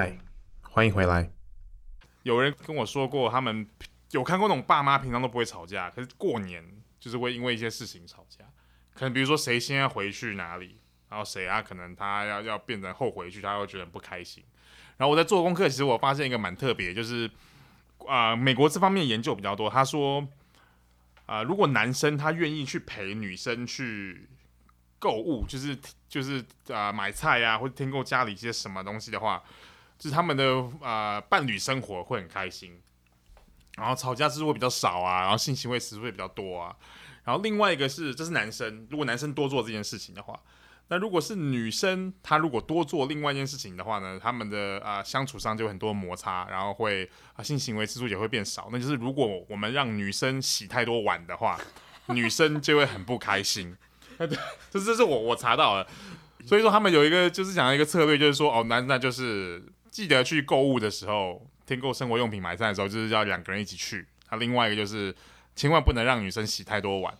嗨，欢迎回来。有人跟我说过，他们有看过那种爸妈平常都不会吵架，可是过年就是会因为一些事情吵架。可能比如说谁先回去哪里，然后谁啊，可能他要要变成后回去，他会觉得不开心。然后我在做功课，其实我发现一个蛮特别，就是啊、美国这方面研究比较多。他说啊、如果男生他愿意去陪女生去购物，就是就是啊、买菜、啊，或者添购家里一些什么东西的话。就是他们的呃伴侣生活会很开心，然后吵架次数会比较少啊，然后性行为次数会比较多啊。然后另外一个是，这是男生，如果男生多做这件事情的话，那如果是女生，她如果多做另外一件事情的话呢，他们的啊、呃、相处上就很多摩擦，然后会啊、呃、性行为次数也会变少。那就是如果我们让女生洗太多碗的话，女生就会很不开心。这这是我我查到了，所以说他们有一个就是讲一个策略，就是说哦，男那就是。记得去购物的时候，添购生活用品买菜的时候，就是要两个人一起去。那另外一个就是，千万不能让女生洗太多碗。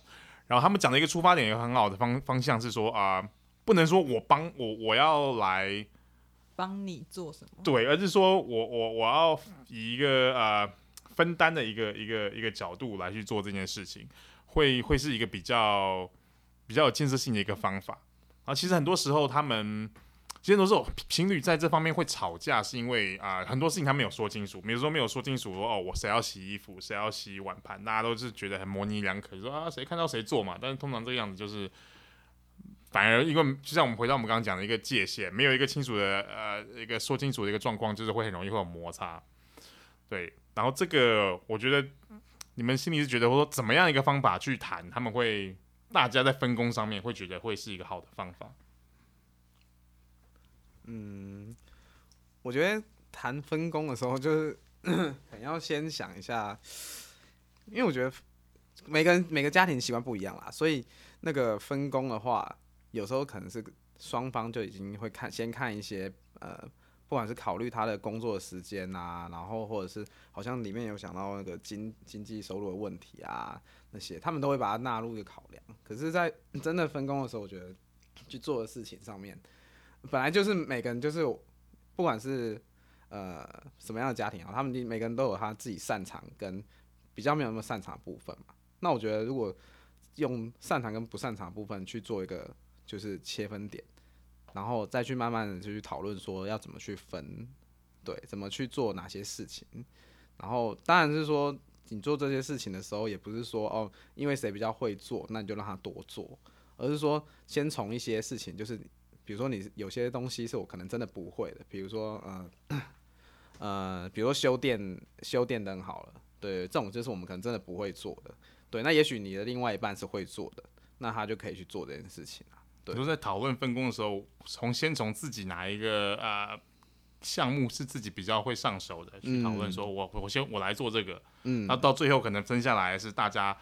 然后他们讲的一个出发点，一个很好的方方向是说啊、不能说我帮我我要来帮你做什么，对，而是说我我我要以一个呃分担的一个一个一个角度来去做这件事情，会会是一个比较比较有建设性的一个方法。啊，其实很多时候他们。其实都是情侣在这方面会吵架，是因为啊、很多事情他没有说清楚，比如说没有说清楚说哦，我谁要洗衣服，谁要洗碗盘，大家都是觉得很模棱两可，说啊谁看到谁做嘛。但是通常这个样子就是，反而因为就像我们回到我们刚刚讲的一个界限，没有一个清楚的呃一个说清楚的一个状况，就是会很容易会有摩擦。对，然后这个我觉得你们心里是觉得说怎么样一个方法去谈，他们会大家在分工上面会觉得会是一个好的方法。嗯，我觉得谈分工的时候，就是 可能要先想一下，因为我觉得每个人每个家庭习惯不一样啦，所以那个分工的话，有时候可能是双方就已经会看先看一些呃，不管是考虑他的工作时间啊，然后或者是好像里面有想到那个经经济收入的问题啊，那些他们都会把它纳入一个考量。可是，在真的分工的时候，我觉得去做的事情上面。本来就是每个人就是，不管是呃什么样的家庭啊，他们每个人都有他自己擅长跟比较没有那么擅长的部分嘛。那我觉得如果用擅长跟不擅长的部分去做一个就是切分点，然后再去慢慢的就去讨论说要怎么去分，对，怎么去做哪些事情。然后当然是说你做这些事情的时候，也不是说哦，因为谁比较会做，那你就让他多做，而是说先从一些事情就是。比如说，你有些东西是我可能真的不会的，比如说，呃，呃，比如说修电修电灯好了，对，这种就是我们可能真的不会做的，对，那也许你的另外一半是会做的，那他就可以去做这件事情啊。对，比如说在讨论分工的时候，从先从自己哪一个呃项目是自己比较会上手的去讨论，说我我先我来做这个，嗯，那到最后可能分下来是大家。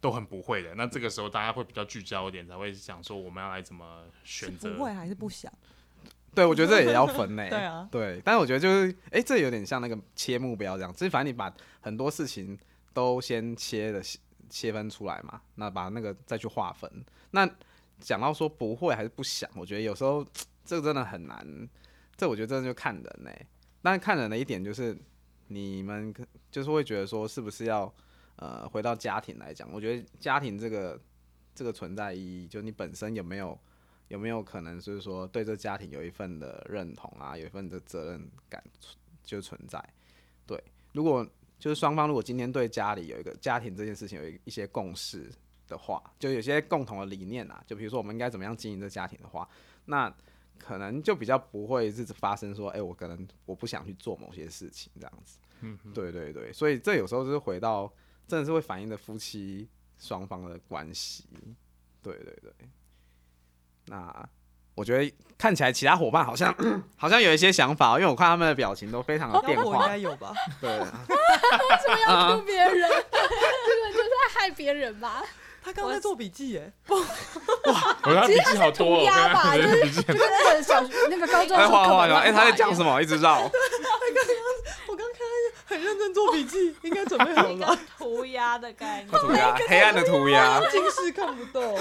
都很不会的，那这个时候大家会比较聚焦一点，才会想说我们要来怎么选择？不会还是不想？对，我觉得这也要分呢。对啊，对，但是我觉得就是，哎、欸，这有点像那个切目标这样，就是反正你把很多事情都先切的切分出来嘛，那把那个再去划分。那讲到说不会还是不想，我觉得有时候这个真的很难。这我觉得真的就看人呢。但是看人的一点就是，你们就是会觉得说是不是要。呃，回到家庭来讲，我觉得家庭这个这个存在意义，就你本身有没有有没有可能，就是说对这家庭有一份的认同啊，有一份的责任感就存在。对，如果就是双方如果今天对家里有一个家庭这件事情有一一些共识的话，就有些共同的理念啊，就比如说我们应该怎么样经营这家庭的话，那可能就比较不会是发生说，哎、欸，我可能我不想去做某些事情这样子。嗯，对对对，所以这有时候就是回到。真的是会反映的夫妻双方的关系，对对对。那我觉得看起来其他伙伴好像 好像有一些想法，因为我看他们的表情都非常的变化。我应该有吧？对。为什么要哭别人？这个就是在害别人吧？他刚刚在做笔记耶。哇！其实他是涂鸦吧？就是就是那个小那个高中。在画画哎，他在讲什么？一直绕。很认真做笔记，应该准备好了。涂鸦的概念，涂鸦，黑暗的涂鸦，近视看不到。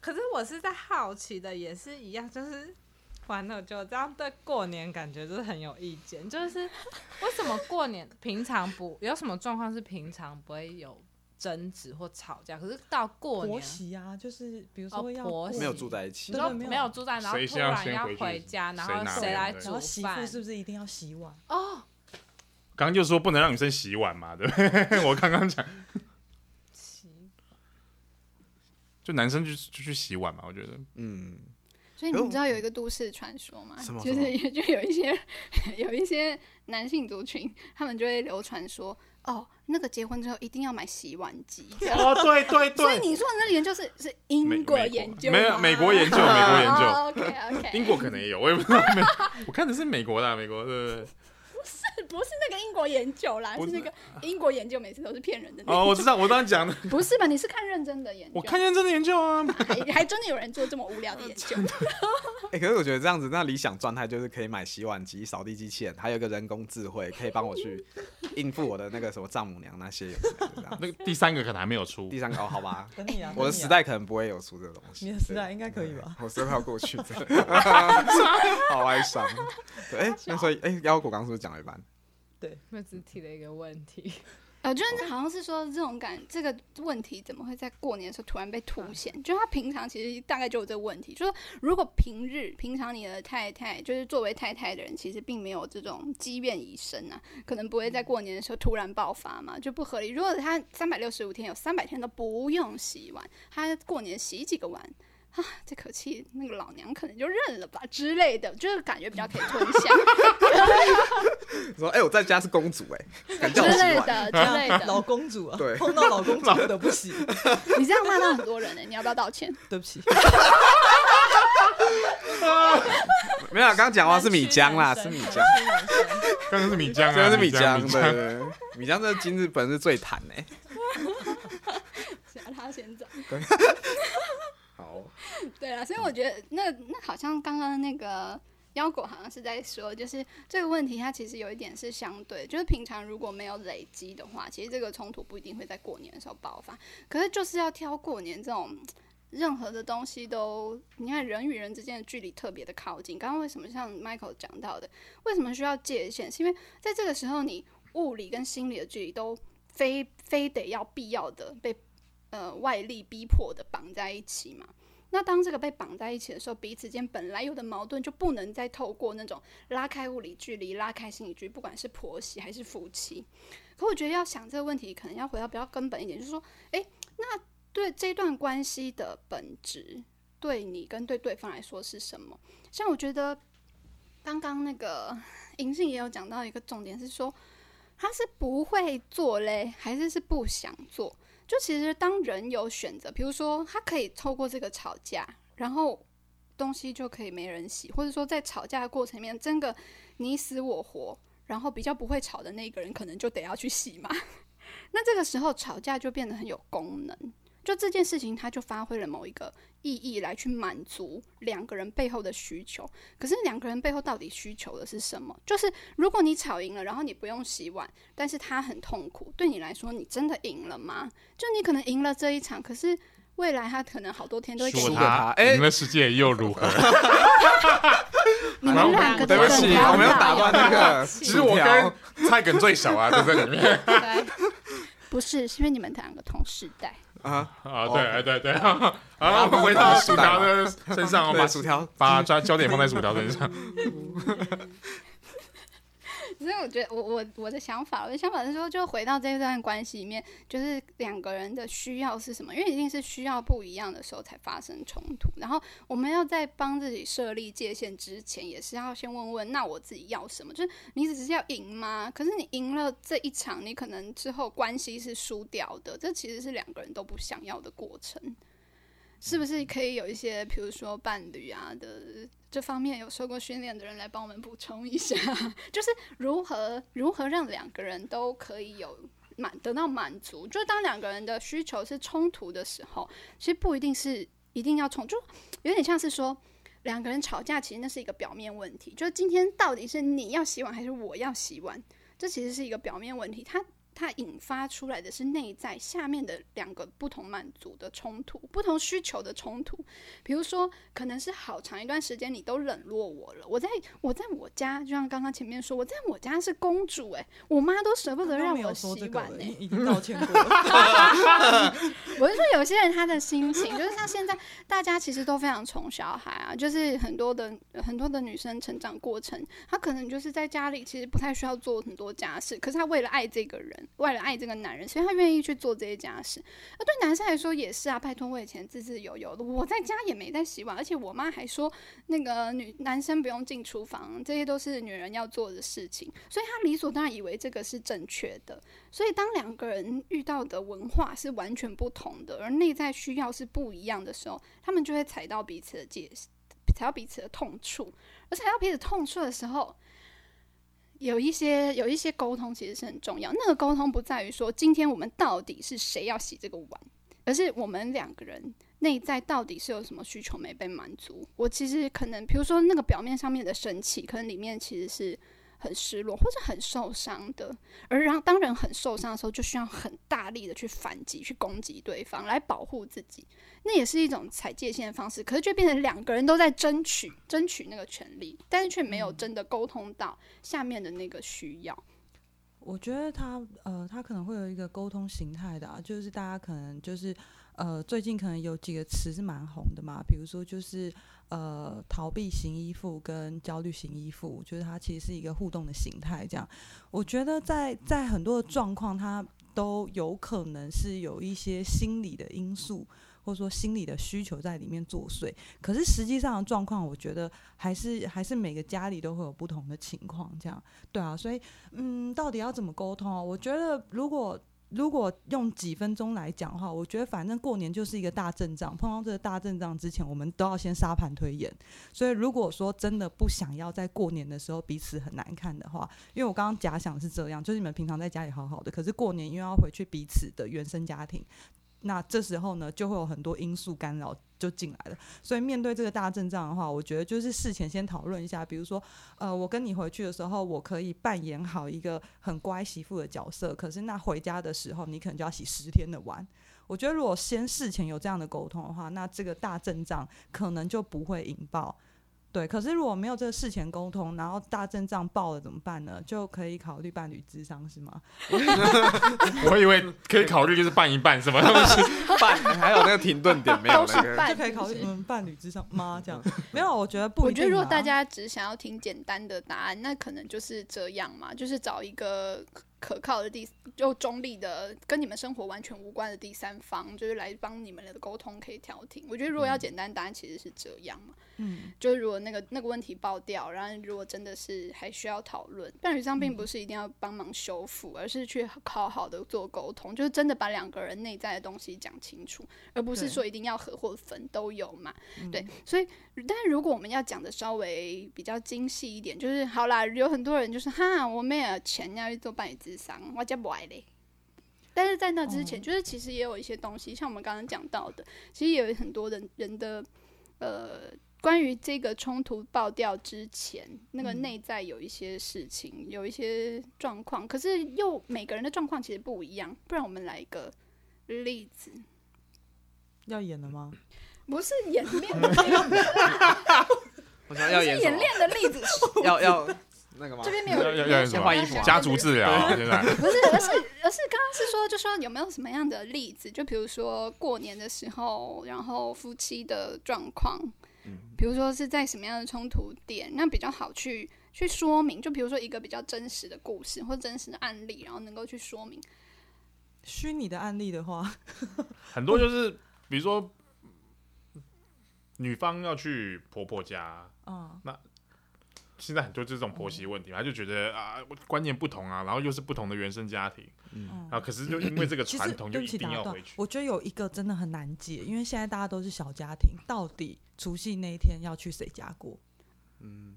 可是我是在好奇的，也是一样，就是完了，就这样对过年感觉就是很有意见。就是为什么过年平常不有什么状况是平常不会有争执或吵架，可是到过年婆媳啊，就是比如说要哦婆媳没有住在一起你，说对对没有住在，然后突谁先要然要先回去回家，然后谁拿谁来对煮然后媳妇饭？是不是一定要洗碗？哦，刚刚就说不能让女生洗碗嘛，对不对？我刚刚讲，就男生就就去洗碗嘛，我觉得。嗯，所以你们知道有一个都市传说吗什么？就是也就有一些 有一些男性族群，他们就会流传说，哦，那个结婚之后一定要买洗碗机。哦，对对对所以，你说的那个研究是是英国研究没有美国研究，美国研究，OK OK，英国可能也有，我也不知道。美 我看的是美国的啊，美国对对对。不是那个英国研究啦，是是那个英国研究，每次都是骗人的。哦，我知道，我刚刚讲的，不是吧？你是看认真的研究？我看认真的研究啊。还还真的有人做这么无聊的研究。哎、可是我觉得这样子，那理想状态就是可以买洗碗机、扫地机器人，还有一个人工智慧，可以帮我去应付我的那个什么丈母娘那些。那个第三个可能还没有出第，三个哦，好吧，等你啊，我的时代可能不会有出这个东西。你的时代应该可以吧？我时代要过去，真的好哀伤。对，哎、那所以，哎、腰果刚刚是不是讲了一半？我只提了一个问题，我觉得好像是说这种感，这个问题怎么会在过年的时候突然被凸显？就他平常其实大概就有这个问题，就是说如果平日平常你的太太就是作为太太的人，其实并没有这种积怨已深啊，可能不会在过年的时候突然爆发嘛，就不合理。如果他三百六十五天有三百天都不用洗碗，他过年洗几个碗？啊，这口气那个老娘可能就认了吧之类的，就是感觉比较可以吞下 说，哎、我在家是公主、哎，敢之？类的之类的。老公主啊，对碰到老公主不得不洗，你这样骂到很多人呢、你要不要道歉？对不起，没有啊，刚刚讲话是米浆啦，是米浆，男生刚刚是米浆啊，真的是米浆，米对对对，米浆这今日本是最弹哎、只要他先走。对啊，所以我觉得那那好像刚刚那个腰果好像是在说，就是这个问题它其实有一点是相对，就是平常如果没有累积的话，其实这个冲突不一定会在过年的时候爆发。可是就是要挑过年这种任何的东西都，你看人与人之间的距离特别的靠近。刚刚为什么像 Michael 讲到的，为什么需要界限？是因为在这个时候，你物理跟心理的距离都非非得要必要的被。呃，外力逼迫的绑在一起嘛。那当这个被绑在一起的时候，彼此间本来有的矛盾就不能再透过那种拉开物理距离、拉开心理距离，不管是婆媳还是夫妻。可我觉得要想这个问题，可能要回到比较根本一点，就是说，诶，那对这段关系的本质，对你跟对对方来说是什么？像我觉得刚刚那个 银杏也有讲到一个重点，是说他是不会做嘞，还是是不想做？就其实，当人有选择，比如说他可以透过这个吵架，然后东西就可以没人洗，或者说在吵架的过程里面，真的你死我活，然后比较不会吵的那个人，可能就得要去洗嘛。那这个时候吵架就变得很有功能。就这件事情，他就发挥了某一个意义来去满足两个人背后的需求。可是两个人背后到底需求的是什么？就是如果你吵赢了，然后你不用洗碗，但是他很痛苦，对你来说，你真的赢了吗？就你可能赢了这一场，可是未来他可能好多天都会给输你。他哎赢了世界又如何？你们两个的对不起，我没有打断那个其实我跟蔡梗最小啊，在这里面 对，不是，是因为你们两个同时代。啊，啊，对，哎对对，好，我们回到薯条的身上，我把薯条。把焦焦点放在薯条身上。所以我觉得我我我的想法，我的想法是说，就回到这段关系里面，就是两个人的需要是什么？因为一定是需要不一样的时候才发生冲突。然后我们要在帮自己设立界限之前，也是要先问问，那我自己要什么？就是你只是要赢吗？可是你赢了这一场，你可能之后关系是输掉的，这其实是两个人都不想要的过程。是不是可以有一些，比如说伴侣啊的这方面有受过训练的人来帮我们补充一下，就是如何如何让两个人都可以有满得到满足？就当两个人的需求是冲突的时候，其实不一定是一定要冲，就有点像是说两个人吵架，其实那是一个表面问题。就是今天到底是你要洗碗还是我要洗碗？这其实是一个表面问题。他它引发出来的是内在下面的两个不同满足的冲突，不同需求的冲突。比如说，可能是好长一段时间你都冷落我了，我在我在我家，就像刚刚前面说，我在我家是公主、欸，哎，我妈都舍不得让我洗碗、欸，哎，已经道歉过了。我是说，有些人他的心情，就是像现在大家其实都非常宠小孩啊，就是很多的很多的女生成长过程，她可能就是在家里其实不太需要做很多家事，可是她为了爱这个人。为了爱这个男人，所以他愿意去做这些家事。而对男生来说也是啊，拜托，我以前自自由由的，我在家也没在洗碗，而且我妈还说那个女男生不用进厨房，这些都是女人要做的事情，所以他理所当然以为这个是正确的。所以当两个人遇到的文化是完全不同的，而内在需要是不一样的时候，他们就会踩到彼此的界，踩到彼此的痛处，而踩到彼此痛处的时候。有一些有一些沟通其实是很重要。那个沟通不在于说今天我们到底是谁要洗这个碗，而是我们两个人内在到底是有什么需求没被满足。我其实可能，比如说那个表面上面的生气，可能里面其实是。很失落或者很受伤的，而让当人很受伤的时候，就需要很大力的去反击、去攻击对方来保护自己，那也是一种踩界限的方式。可是就变成两个人都在争取、争取那个权利，但是却没有真的沟通到下面的那个需要。我觉得他呃，他可能会有一个沟通形态的啊，就是大家可能就是呃，最近可能有几个词是蛮红的嘛，比如说就是。呃，逃避型依附跟焦虑型依附，就是它其实是一个互动的形态。这样，我觉得在在很多的状况，它都有可能是有一些心理的因素，或者说心理的需求在里面作祟。可是实际上的状况，我觉得还是还是每个家里都会有不同的情况。这样，对啊，所以嗯，到底要怎么沟通啊？我觉得如果。如果用几分钟来讲的话，我觉得反正过年就是一个大阵仗。碰到这个大阵仗之前，我们都要先沙盘推演。所以如果说真的不想要在过年的时候彼此很难看的话，因为我刚刚假想是这样，就是你们平常在家里好好的，可是过年因为要回去彼此的原生家庭。那这时候呢，就会有很多因素干扰就进来了。所以面对这个大阵仗的话，我觉得就是事前先讨论一下，比如说，呃，我跟你回去的时候，我可以扮演好一个很乖媳妇的角色。可是那回家的时候，你可能就要洗十天的碗。我觉得如果先事前有这样的沟通的话，那这个大阵仗可能就不会引爆。对，可是如果没有这个事前沟通，然后大阵仗爆了怎么办呢？就可以考虑伴侣智商是吗？我以为可以考虑就是办一办什么东西，办还有那个停顿点没有那个，就可以考虑嗯伴侣智商吗？这样 没有，我觉得不。我觉得如果大家只想要听简单的答案，那可能就是这样嘛，就是找一个。可靠的第就中立的跟你们生活完全无关的第三方，就是来帮你们的沟通可以调停。我觉得如果要简单答案，其实是这样嘛。嗯，就是如果那个那个问题爆掉，然后如果真的是还需要讨论，伴侣上并不是一定要帮忙修复，嗯，而是去好好的做沟通，就是真的把两个人内在的东西讲清楚，而不是说一定要合或分都有嘛。对，嗯，所以但是如果我们要讲的稍微比较精细一点，就是好啦，有很多人就是哈，我没有钱要去做伴侣咨商，我家不爱嘞。但是在那之前，哦，就是其实也有一些东西，像我们刚刚讲到的，其实也有很多人人的呃。关于这个冲突爆掉之前，那个内在有一些事情，嗯、有一些状况，可是又每个人的状况其实不一样。不然我们来一个例子，要演了吗？不是演练的例子，我想要演 演练的例子，要要那个吗？这边没有，要要先换衣服，家族治疗现在不是，而是而是刚刚是说，就说有没有什么样的例子？就比如说过年的时候，然后夫妻的状况。比如说是在什么样的冲突点，那比较好去去说明。就比如说一个比较真实的故事或真实的案例，然后能够去说明。虚拟的案例的话，很多就是比如说女方要去婆婆家，嗯，那现在很多这种婆媳问题嘛，他就觉得啊观念不同啊，然后又是不同的原生家庭，嗯，啊，可是就因为这个传统，就一定要回去。我觉得有一个真的很难解，因为现在大家都是小家庭，到底。除夕那一天要去谁家过？嗯，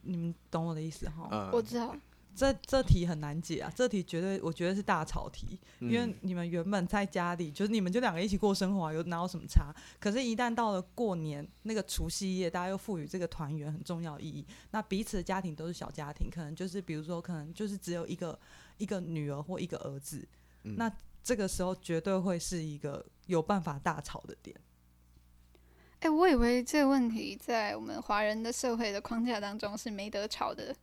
你们懂我的意思哈？嗯，我知道。这这题很难解啊，这题绝对我觉得是大吵题，因为你们原本在家里，就是你们就两个一起过生活，有哪有什么差？可是，一旦到了过年那个除夕夜，大家又赋予这个团圆很重要意义，那彼此的家庭都是小家庭，可能就是比如说，可能就是只有一个。一个女儿或一个儿子，嗯那这个时候绝对会是一个有办法大吵的点。哎、欸，我以为这个问题在我们华人的社会的框架当中是没得吵的。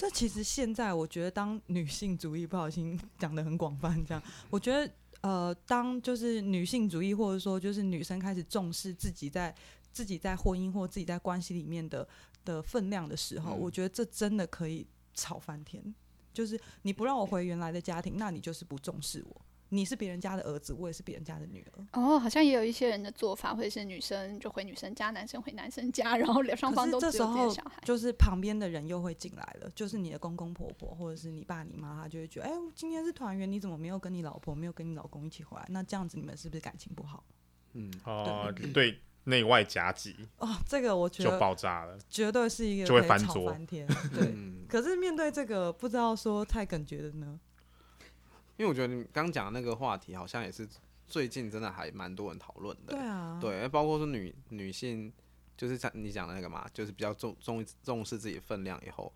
这其实现在我觉得，当女性主义不小心 讲得很广泛，这样，我觉得呃，当就是女性主义或者说就是女生开始重视自己在自己在婚姻或自己在关系里面的的分量的时候，嗯、我觉得这真的可以吵翻天。就是你不让我回原来的家庭，那你就是不重视我。你是别人家的儿子，我也是别人家的女儿。哦，好像也有一些人的做法会是女生就回女生家，男生回男生家，然后两双方都只有自己的小孩。就是旁边的人又会进来了，就是你的公公婆婆或者是你爸你妈，他就会觉得，哎、欸，今天是团圆，你怎么没有跟你老婆，没有跟你老公一起回来？那这样子你们是不是感情不好？嗯，哦，对，内外夹击哦，这个我觉得就爆炸了，绝对是一个就会翻桌翻天。对，嗯、可是面对这个，不知道说蔡耿觉得呢？因为我觉得你刚讲的那个话题，好像也是最近真的还蛮多人讨论的。对啊，对，包括说女女性，就是像你讲的那个嘛，就是比较重重重视自己的分量以后，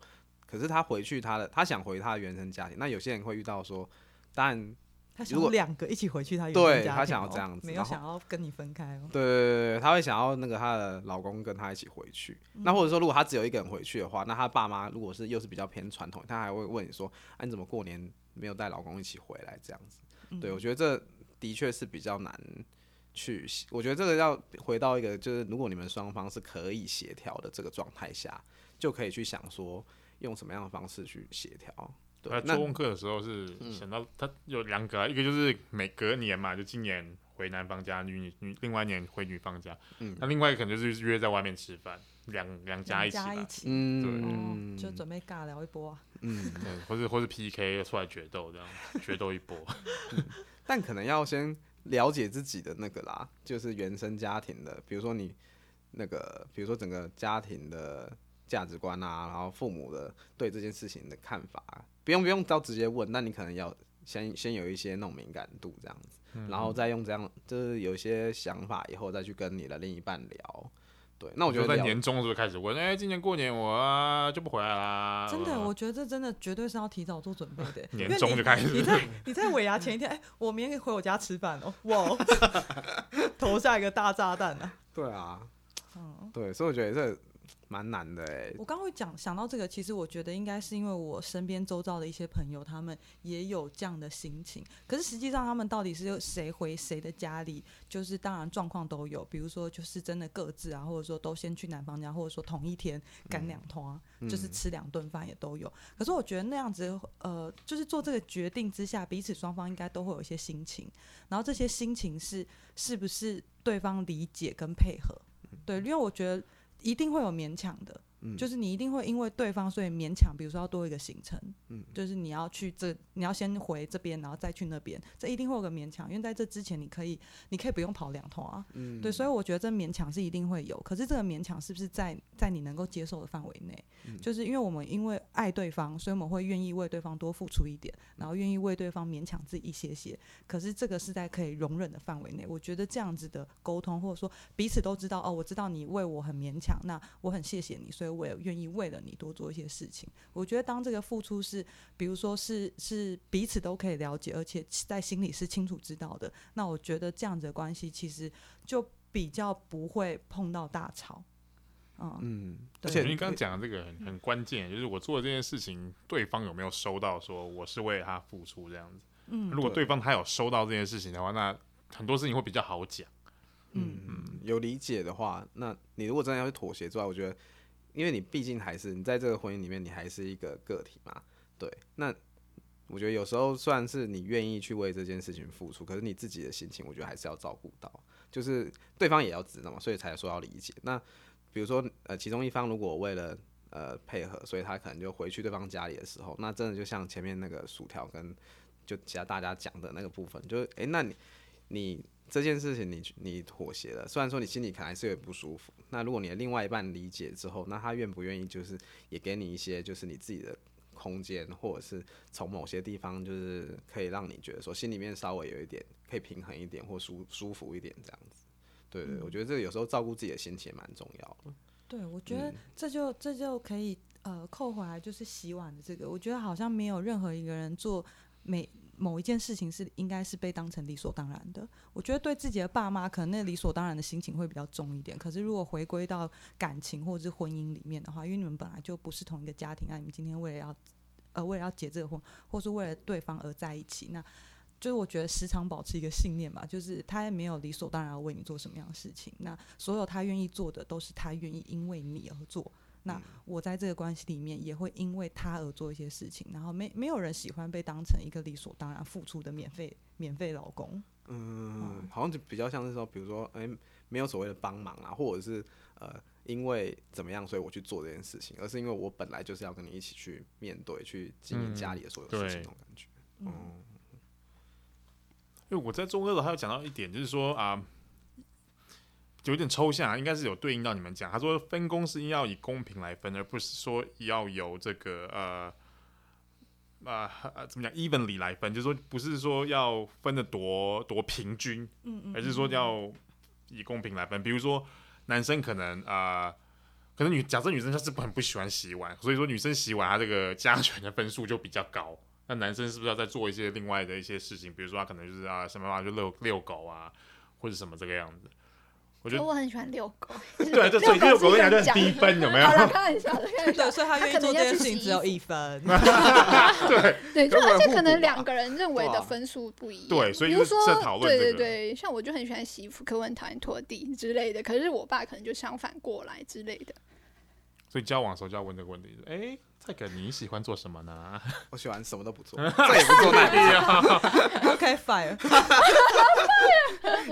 可是她回去她的，她想回她的原生家庭。那有些人会遇到说，当然他想要两个一起回去他原生对家庭、哦，他想要这样子，没有想要跟你分开哦。对对对对，他会想要那个她的老公跟她一起回去。嗯、那或者说，如果她只有一个人回去的话，那她爸妈如果是又是比较偏传统，他还会问你说，啊，你怎么过年没有带老公一起回来这样子？对，我觉得这的确是比较难去。我觉得这个要回到一个，就是如果你们双方是可以协调的这个状态下，就可以去想说用什么样的方式去协调。他，做功课的时候是想到他有两个、啊，一个就是每隔年嘛，就今年回男方家，女女另外一年回女方家。嗯，那另外一个可能就是约在外面吃饭，两两家一起吧。嗯，对、哦，就准备尬聊一波啊。嗯，对，或是或是 PK 出来决斗这样，决斗一波、嗯。但可能要先了解自己的那个啦，就是原生家庭的，比如说你那个，比如说整个家庭的价值观啊，然后父母的对这件事情的看法，不用不用到直接问，那你可能要先先有一些那种敏感度这样子，嗯、然后再用这样，就是有一些想法以后再去跟你的另一半聊。对，那我觉得在年终是不是开始问？哎、欸，今年过年我、啊、就不回来啦。真的，我觉得这真的绝对是要提早做准备的。年终就开始。你在你在尾牙前一天，哎、欸，我明天可以回我家吃饭哦。哇，投下一个大炸弹啊！对啊，嗯，对，所以我觉得这。蛮难的哎，我刚会讲想到这个，其实我觉得应该是因为我身边周遭的一些朋友，他们也有这样的心情。可是实际上，他们到底是谁回谁的家里，就是当然状况都有。比如说，就是真的各自啊，或者说都先去男方家，或者说同一天赶两通，嗯、就是吃两顿饭也都有。可是我觉得那样子，呃，就是做这个决定之下，彼此双方应该都会有一些心情。然后这些心情是是不是对方理解跟配合？对，因为我觉得。一定会有勉强的。嗯、就是你一定会因为对方，所以勉强，比如说要多一个行程，嗯，就是你要去这，你要先回这边，然后再去那边，这一定会有个勉强，因为在这之前你可以，你可以不用跑两趟啊，嗯，对，所以我觉得这勉强是一定会有，可是这个勉强是不是在在你能够接受的范围内？嗯、就是因为我们因为爱对方，所以我们会愿意为对方多付出一点，然后愿意为对方勉强自己一些些，可是这个是在可以容忍的范围内。我觉得这样子的沟通，或者说彼此都知道，哦，我知道你为我很勉强，那我很谢谢你，所以我也愿意为了。你多做一些事情，我觉得当这个付出是，比如说是是彼此都可以了解，而且在心里是清楚知道的，那我觉得这样子的关系其实就比较不会碰到大吵。嗯，嗯而且你刚刚讲的这个很很关键，就是我做的这件事情，对方有没有收到？说我是为了他付出这样子。嗯，如果对方他有收到这件事情的话，那很多事情会比较好讲。嗯嗯，有理解的话，那你如果真的要去妥协之外，我觉得。因为你毕竟还是你在这个婚姻里面，你还是一个个体嘛，对。那我觉得有时候虽然是你愿意去为这件事情付出，可是你自己的心情，我觉得还是要照顾到，就是对方也要知道嘛，所以才说要理解。那比如说呃，其中一方如果为了呃配合，所以他可能就回去对方家里的时候，那真的就像前面那个薯条跟就其他大家讲的那个部分，就是诶，那你你。这件事情你你妥协了，虽然说你心里可能还是有点不舒服。那如果你的另外一半理解之后，那他愿不愿意就是也给你一些就是你自己的空间，或者是从某些地方就是可以让你觉得说心里面稍微有一点可以平衡一点或舒舒服一点这样子。对对，对，我觉得这个有时候照顾自己的心情也蛮重要的。对，我觉得这就这就可以呃，扣回来就是洗碗的这个，我觉得好像没有任何一个人做每某一件事情是应该是被当成理所当然的。我觉得对自己的爸妈，可能那理所当然的心情会比较重一点。可是如果回归到感情或者是婚姻里面的话，因为你们本来就不是同一个家庭，啊你们今天为了要呃为了要结这个婚，或是为了对方而在一起，那就是我觉得时常保持一个信念嘛，就是他也没有理所当然要为你做什么样的事情。那所有他愿意做的，都是他愿意因为你而做。那我在这个关系里面也会因为他而做一些事情，然后没没有人喜欢被当成一个理所当然付出的免费免费老公。嗯，好像就比较像是说，比如说，哎、欸，没有所谓的帮忙啊，或者是呃，因为怎么样，所以我去做这件事情，而是因为我本来就是要跟你一起去面对、去经营家里的所有事情那种感觉。嗯，因为我在中二的还有讲到一点，就是说啊。有点抽象啊，应该是有对应到你们讲。他说分工是要以公平来分，而不是说要由这个呃啊、呃、怎么讲 evenly 来分，就是说不是说要分的多多平均，而是说要以公平来分。比如说男生可能啊、呃，可能女假设女生她是很不喜欢洗碗，所以说女生洗碗她这个加权的分数就比较高。那男生是不是要再做一些另外的一些事情？比如说他可能就是啊，想办法就遛遛狗啊，或者什么这个样子。我觉得我很喜欢遛狗，对，就所以遛狗人家就很低分，有没有？好了，开玩笑的，对，所以他愿意做这件事情只有一分。对 对，就而且可能两个人认为的分数不一样。对，所以比如说，对对对，像我就很喜欢洗衣服，可我很讨厌拖地之类的。可是我爸可能就相反过来之类的。所以交往的时候就要问这个问题：哎，这个你喜欢做什么呢？我喜欢什么都不做，再也不做那个。OK，fire。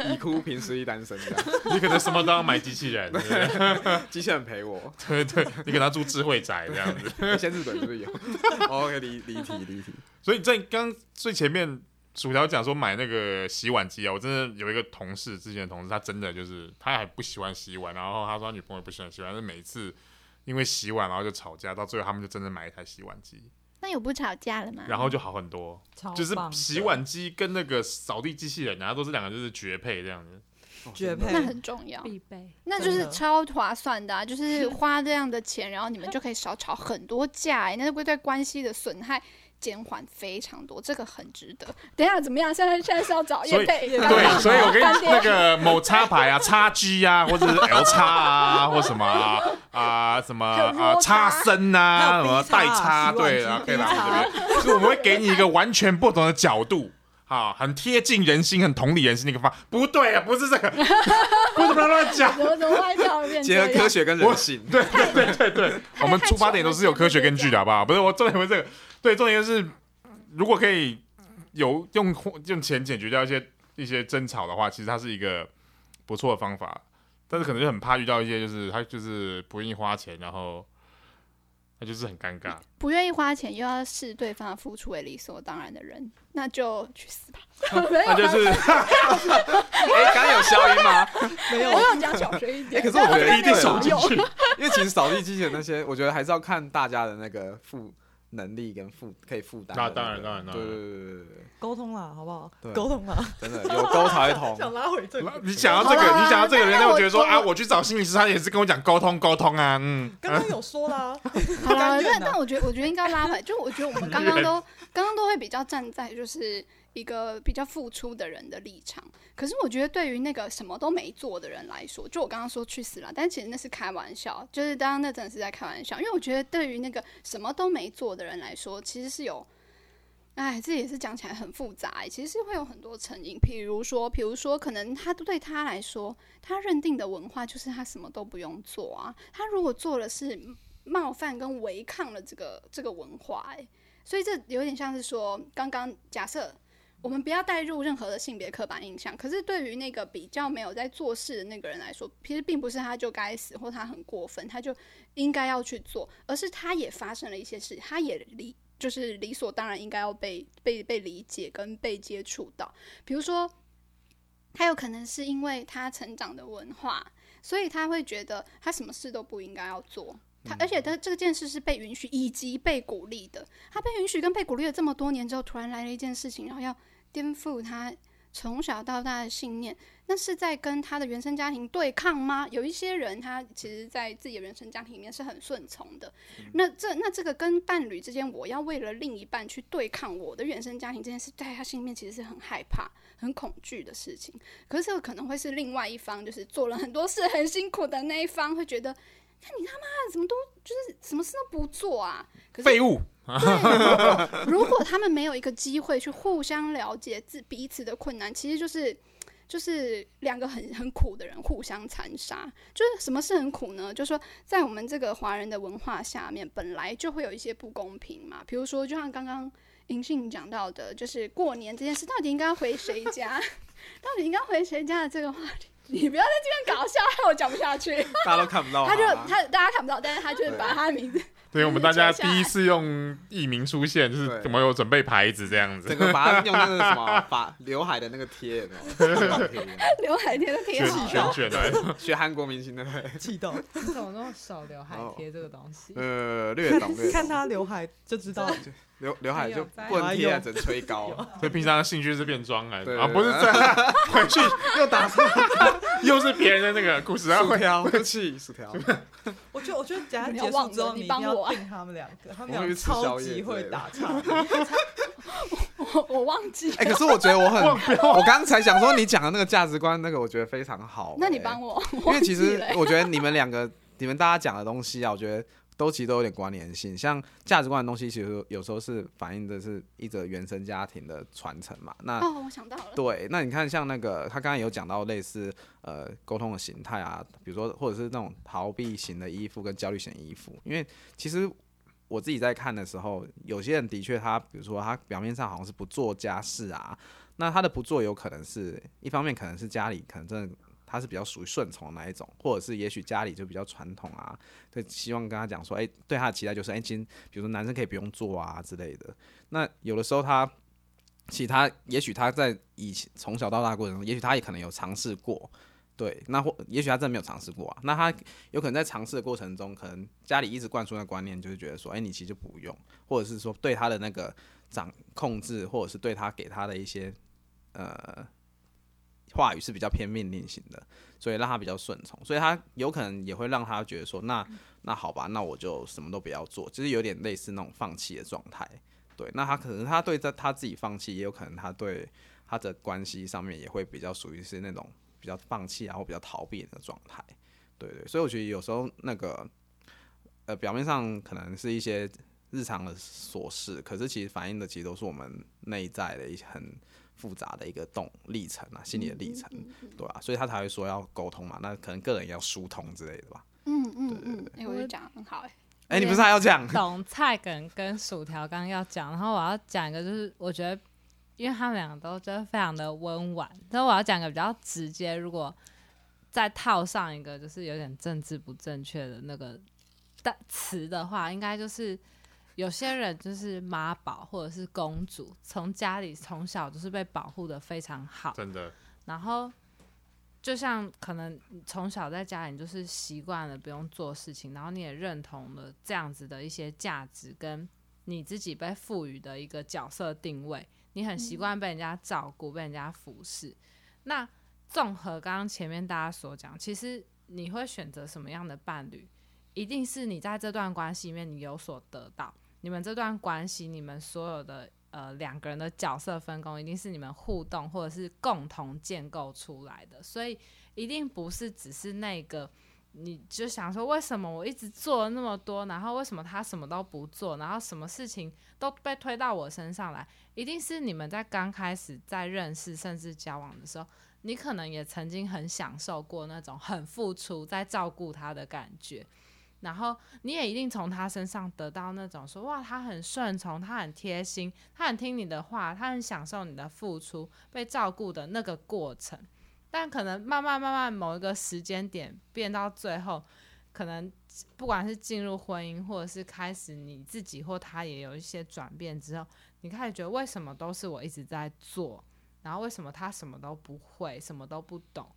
已哭，平时一单身这样。你可能什么都要买机器人，机器人陪我。对对，你给他住智慧宅这样子。先日本是不是有？OK，离离题离题。所以在刚最前面，薯条讲说买那个洗碗机啊，我真的有一个同事，之前的同事，他真的就是他还不喜欢洗碗，然后他说他女朋友不喜欢洗碗，但是每次因为洗碗然后就吵架，到最后他们就真的买一台洗碗机。那有不吵架了吗？然后就好很多，就是洗碗机跟那个扫地机器人，然后都是两个就是绝配这样子，绝配，那很重要，必备，那就是超划算的啊！就是花这样的钱，然后你们就可以少吵很多架，哎，那会对关系的损害减缓非常多，这个很值得。等一下怎么样？现在现在是要找业配，对，所以我跟你那个某插牌啊，叉 G 啊，或者是 L 叉啊，或什么啊，啊什么啊，叉。身啊，什么代叉，对啊，可以来我这边，就是我们会给你一个完全不同的角度，啊，很贴近人心，很同理人心那个方，不对啊，不是这个，不怎么乱讲，怎么怎么歪掉变结合科学跟人性，对对对对对，我们出发点都是有科学根据的，好不好？不是我重点不是这个。对，重点就是，如果可以有用用钱解决掉一些一些争吵的话，其实它是一个不错的方法。但是可能就很怕遇到一些，就是他就是不愿意花钱，然后他就是很尴尬。不愿意花钱又要视对方的付出为理所当然的人，那就去死吧。那就是，哎，刚刚有消音吗？没有，我要讲小声一点。可是我觉得一定扫进去，因为其实扫地机器人那些，我觉得还是要看大家的那个付。能力跟负可以负担，那当然当然当然，对对对对对，沟通啦好不好？沟通啦，真的有沟才通。想拉回这个，你想要这个，你想要这个人，就觉得说啊，我去找心理师，他也是跟我讲沟通沟通啊，嗯。刚刚有说啦，好啦，但但我觉得我觉得应该拉回来，就我觉得我们刚刚都刚刚都会比较站在就是。一个比较付出的人的立场，可是我觉得对于那个什么都没做的人来说，就我刚刚说去死了，但其实那是开玩笑，就是当那真的是在开玩笑，因为我觉得对于那个什么都没做的人来说，其实是有，哎，这也是讲起来很复杂，其实是会有很多成因，比如说，比如说，可能他对他来说，他认定的文化就是他什么都不用做啊，他如果做的是冒犯跟违抗了这个这个文化，哎，所以这有点像是说，刚刚假设。我们不要带入任何的性别刻板印象。可是对于那个比较没有在做事的那个人来说，其实并不是他就该死，或他很过分，他就应该要去做，而是他也发生了一些事，他也理就是理所当然应该要被被被理解跟被接触到。比如说，他有可能是因为他成长的文化，所以他会觉得他什么事都不应该要做。他而且他这件事是被允许以及被鼓励的。他被允许跟被鼓励了这么多年之后，突然来了一件事情，然后要。颠覆他从小到大的信念，那是在跟他的原生家庭对抗吗？有一些人他其实，在自己的原生家庭里面是很顺从的。嗯、那这那这个跟伴侣之间，我要为了另一半去对抗我的原生家庭这件事，在他心里面其实是很害怕、很恐惧的事情。可是这个可能会是另外一方，就是做了很多事很辛苦的那一方，会觉得，那你他妈怎么都就是什么事都不做啊？废物。对，如果他们没有一个机会去互相了解自彼此的困难，其实就是就是两个很很苦的人互相残杀。就是什么是很苦呢？就是说，在我们这个华人的文化下面，本来就会有一些不公平嘛。比如说，就像刚刚银杏讲到的，就是过年这件事，到底应该回谁家？到底应该回谁家的这个话题，你不要在这边搞笑，害我讲不下去。大家都看不到，他就他大家看不到，但是他就是把他的名字。对，我们大家 第一次用艺名出现，就是我们有准备牌子这样子，整个把它用那个什么把刘海的那个贴，刘海贴的贴，卷卷的，学韩国明星的，气到，怎么那么少刘海贴这个东西？呃，略懂略懂，看他刘海就知道。刘刘海就不能贴，只能吹高。所以平常的兴趣是变装啊，啊，不是这样，回去又打错，又是别人的那个故事。薯条，对不起，薯条。我觉得，我觉得等下结束之后，你一定要定他们两个，他们俩超级会打岔。我我忘记。哎，可是我觉得我很，我刚才想说你讲的那个价值观，那个我觉得非常好。那你帮我，因为其实我觉得你们两个，你们大家讲的东西啊，我觉得。都其实都有点关联性，像价值观的东西，其实有时候是反映的是一则原生家庭的传承嘛。那哦，我想到了。对，那你看像那个他刚才有讲到类似呃沟通的形态啊，比如说或者是那种逃避型的依附跟焦虑型依附，因为其实我自己在看的时候，有些人的确他比如说他表面上好像是不做家事啊，那他的不做有可能是一方面可能是家里可能真的。他是比较属于顺从的那一种，或者是也许家里就比较传统啊，对，希望跟他讲说，哎、对他的期待就是，哎、今比如说男生可以不用做啊之类的。那有的时候他，其他也许他在以前从小到大过程中，也许他也可能有尝试过，对，那或也许他真的没有尝试过啊。那他有可能在尝试的过程中，可能家里一直灌输的观念就是觉得说，哎、你其实就不用，或者是说对他的那个掌控制，或者是对他给他的一些呃。话语是比较偏命令型的，所以让他比较顺从，所以他有可能也会让他觉得说，那那好吧，那我就什么都不要做，就是有点类似那种放弃的状态。对，那他可能他对在他自己放弃，也有可能他对他的关系上面也会比较属于是那种比较放弃然后比较逃避的状态。对对，所以我觉得有时候那个呃表面上可能是一些日常的琐事，可是其实反映的其实都是我们内在的一些很。复杂的一个动历程啊，心理的历程，对吧、啊？所以他才会说要沟通嘛，那可能个人也要疏通之类的吧。嗯嗯嗯，哎、欸，我就讲很好哎、欸。哎、欸，你不是还要讲？懂菜梗跟薯条刚刚要讲，然后我要讲一个，就是我觉得，因为他们两个都真的非常的温婉，但我要讲个比较直接，如果再套上一个就是有点政治不正确的那个的词的话，应该就是。有些人就是妈宝或者是公主，从家里从小就是被保护的非常好，真的。然后就像可能从小在家里就是习惯了不用做事情，然后你也认同了这样子的一些价值跟你自己被赋予的一个角色定位，你很习惯被人家照顾、被人家服侍。那综合刚刚前面大家所讲，其实你会选择什么样的伴侣，一定是你在这段关系里面你有所得到。你们这段关系，你们所有的呃两个人的角色分工，一定是你们互动或者是共同建构出来的，所以一定不是只是那个，你就想说为什么我一直做了那么多，然后为什么他什么都不做，然后什么事情都被推到我身上来，一定是你们在刚开始在认识甚至交往的时候，你可能也曾经很享受过那种很付出在照顾他的感觉。然后你也一定从他身上得到那种说哇，他很顺从，他很贴心，他很听你的话，他很享受你的付出，被照顾的那个过程。但可能慢慢慢慢某一个时间点变到最后，可能不管是进入婚姻，或者是开始你自己或他也有一些转变之后，你开始觉得为什么都是我一直在做，然后为什么他什么都不会，什么都不懂。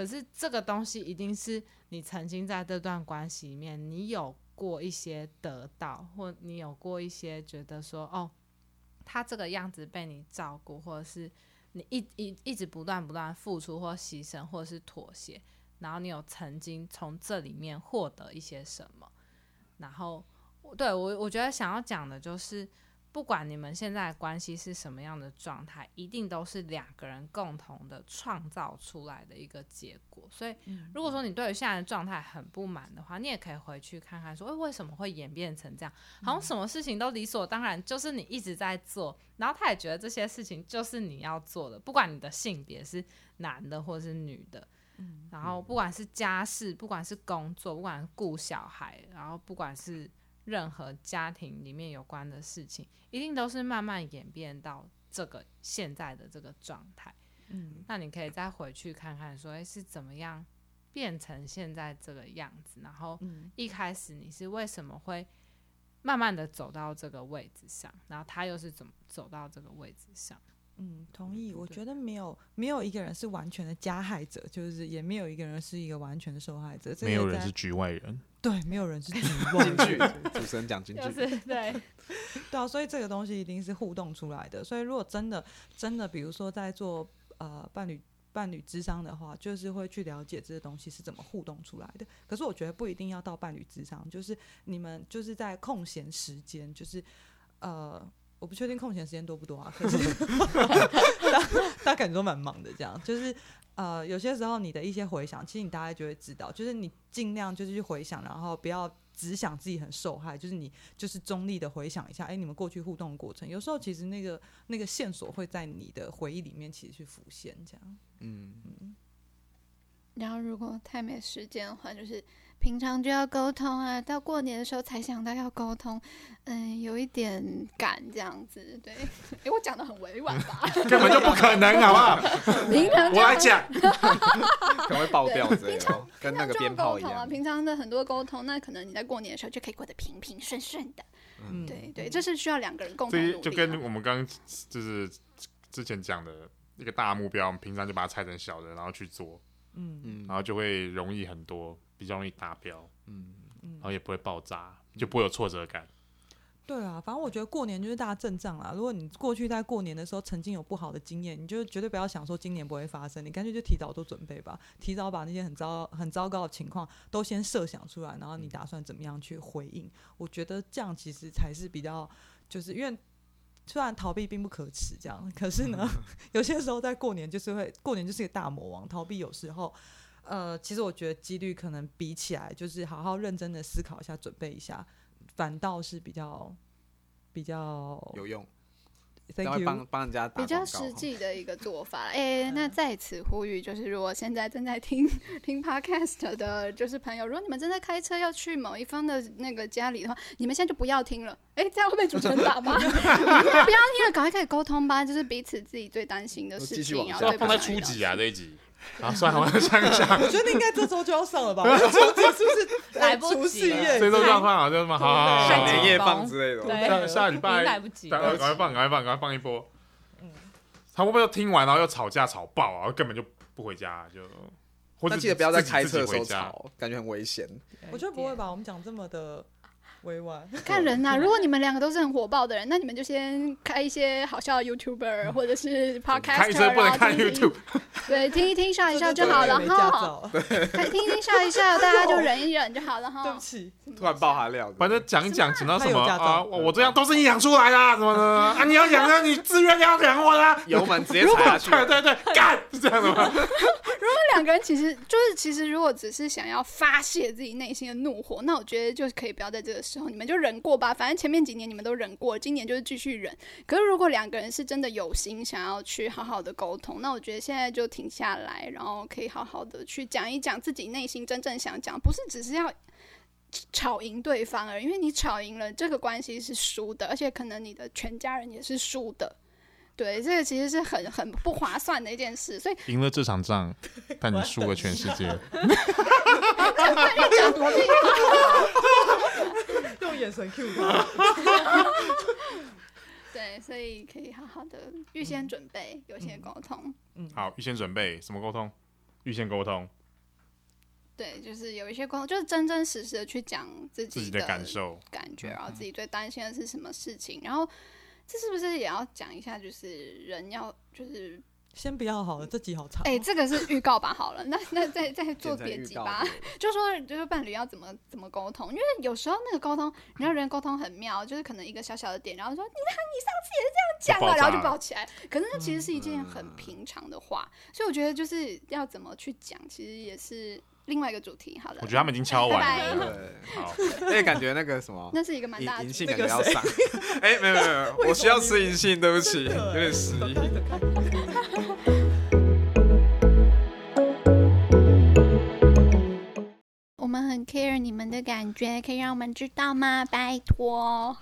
可是这个东西一定是你曾经在这段关系里面，你有过一些得到，或你有过一些觉得说，哦，他这个样子被你照顾，或者是你一一一直不断不断付出或牺牲或者是妥协，然后你有曾经从这里面获得一些什么？然后，对我我觉得想要讲的就是。不管你们现在的关系是什么样的状态，一定都是两个人共同的创造出来的一个结果。所以，如果说你对于现在的状态很不满的话，你也可以回去看看说，说、欸、为什么会演变成这样？好像什么事情都理所当然，就是你一直在做，然后他也觉得这些事情就是你要做的，不管你的性别是男的或是女的，然后不管是家事，不管是工作，不管是顾小孩，然后不管是。任何家庭里面有关的事情，一定都是慢慢演变到这个现在的这个状态。嗯，那你可以再回去看看说，说、欸、诶是怎么样变成现在这个样子？然后一开始你是为什么会慢慢的走到这个位置上？然后他又是怎么走到这个位置上？嗯，同意。我觉得没有没有一个人是完全的加害者，就是也没有一个人是一个完全的受害者。没有人是局外人。对，没有人是局外人。主持人讲京剧。就是对。对啊，所以这个东西一定是互动出来的。所以如果真的真的，比如说在做呃伴侣伴侣智商的话，就是会去了解这些东西是怎么互动出来的。可是我觉得不一定要到伴侣智商，就是你们就是在空闲时间，就是呃。我不确定空闲时间多不多啊，可是 大大家感觉都蛮忙的，这样就是呃，有些时候你的一些回想，其实你大概就会知道，就是你尽量就是去回想，然后不要只想自己很受害，就是你就是中立的回想一下，哎，你们过去互动的过程，有时候其实那个那个线索会在你的回忆里面其实去浮现，这样，嗯嗯。然后如果太没时间的话，就是。平常就要沟通啊，到过年的时候才想到要沟通，嗯，有一点赶这样子，对。哎、欸，我讲的很委婉吧？根本就不可能，好不好？平常我来讲，可能会爆掉之类的，跟那个鞭炮一样。啊，平常的很多沟通，那可能你在过年的时候就可以过得平平顺顺的。嗯，对对，这是需要两个人共同努力。就跟我们刚刚就是之前讲的一个大目标，我们平常就把它拆成小的，然后去做，嗯嗯，然后就会容易很多。比较容易达标，嗯，然后也不会爆炸，嗯、就不会有挫折感。对啊，反正我觉得过年就是大家阵仗啦。如果你过去在过年的时候曾经有不好的经验，你就绝对不要想说今年不会发生，你干脆就提早做准备吧，提早把那些很糟很糟糕的情况都先设想出来，然后你打算怎么样去回应？嗯、我觉得这样其实才是比较，就是因为虽然逃避并不可耻，这样，可是呢，嗯、有些时候在过年就是会过年就是一个大魔王，逃避有时候。呃，其实我觉得几率可能比起来，就是好好认真的思考一下，准备一下，反倒是比较比较有用。Thank you，帮帮人家比较实际的一个做法。哎、欸，那在此呼吁，就是如果现在正在听听 Podcast 的，就是朋友，如果你们正在开车要去某一方的那个家里的话，你们现在就不要听了。哎、欸，这样会被主持人打吗？不要听了，赶快开始沟通吧，就是彼此自己最担心的事情，然后放在初级啊这一集。啊，算了，我来想一想。我觉得应该这周就要上了吧？这周是不是来不及？这周就要放啊，就这么好好好，年夜放之类的。下下礼拜来不及，赶快放，赶快放，赶快放一波。嗯，他会不会听完然后又吵架吵爆啊？根本就不回家，就。但记得不要在开车的时候吵，感觉很危险。我觉得不会吧？我们讲这么的。委婉 看人呐、啊，如果你们两个都是很火爆的人，那你们就先开一些好笑的 YouTuber 或者是 Podcast，开车不能看 YouTube，对，听一听笑一笑就好了哈。对听一听笑一笑，大家就忍一忍就好了哈。对不起，突然爆含料，反正讲一讲，讲到什么啊？我这样都是你养出来的，什么的啊？你要养啊？你自愿要养我的？油门直接踩下去，对对对，干是这样的吗？如果两个人其实就是其实如果只是想要发泄自己内心的怒火，那我觉得就是可以不要在这个时候，你们就忍过吧。反正前面几年你们都忍过，今年就是继续忍。可是如果两个人是真的有心想要去好好的沟通，那我觉得现在就停下来，然后可以好好的去讲一讲自己内心真正想讲，不是只是要吵赢对方而已。因为你吵赢了，这个关系是输的，而且可能你的全家人也是输的。对，这个其实是很很不划算的一件事，所以赢了这场仗，但你输了全世界。用眼神 cue 他。对，所以可以好好的预先准备，嗯、有些沟通。嗯，好，预先准备什么沟通？预先沟通。对，就是有一些沟通，就是真真实实的去讲自己的，自己的感受、感觉，然后自己最担心的是什么事情，然后。这是不是也要讲一下？就是人要就是先不要好了，这集好长哦。哎、这个是预告吧？好了，那那再再做剪成预告别集吧。就说就是伴侣要怎么怎么沟通，因为有时候那个沟通，你知道人沟通很妙，就是可能一个小小的点，然后说你看你上次也是这样讲了，就爆炸然后就爆起来。可是那其实是一件很平常的话，所以我觉得就是要怎么去讲，其实也是另外一个主题。好了，我觉得他们已经敲完了。对，好，而且感觉那个什么那是一个蛮大的银。杏感觉要上，哎，没有没有没有，我需要吃银杏，对不起，有点失忆。我们很 care 你们的感觉，可以让我们知道吗？拜托。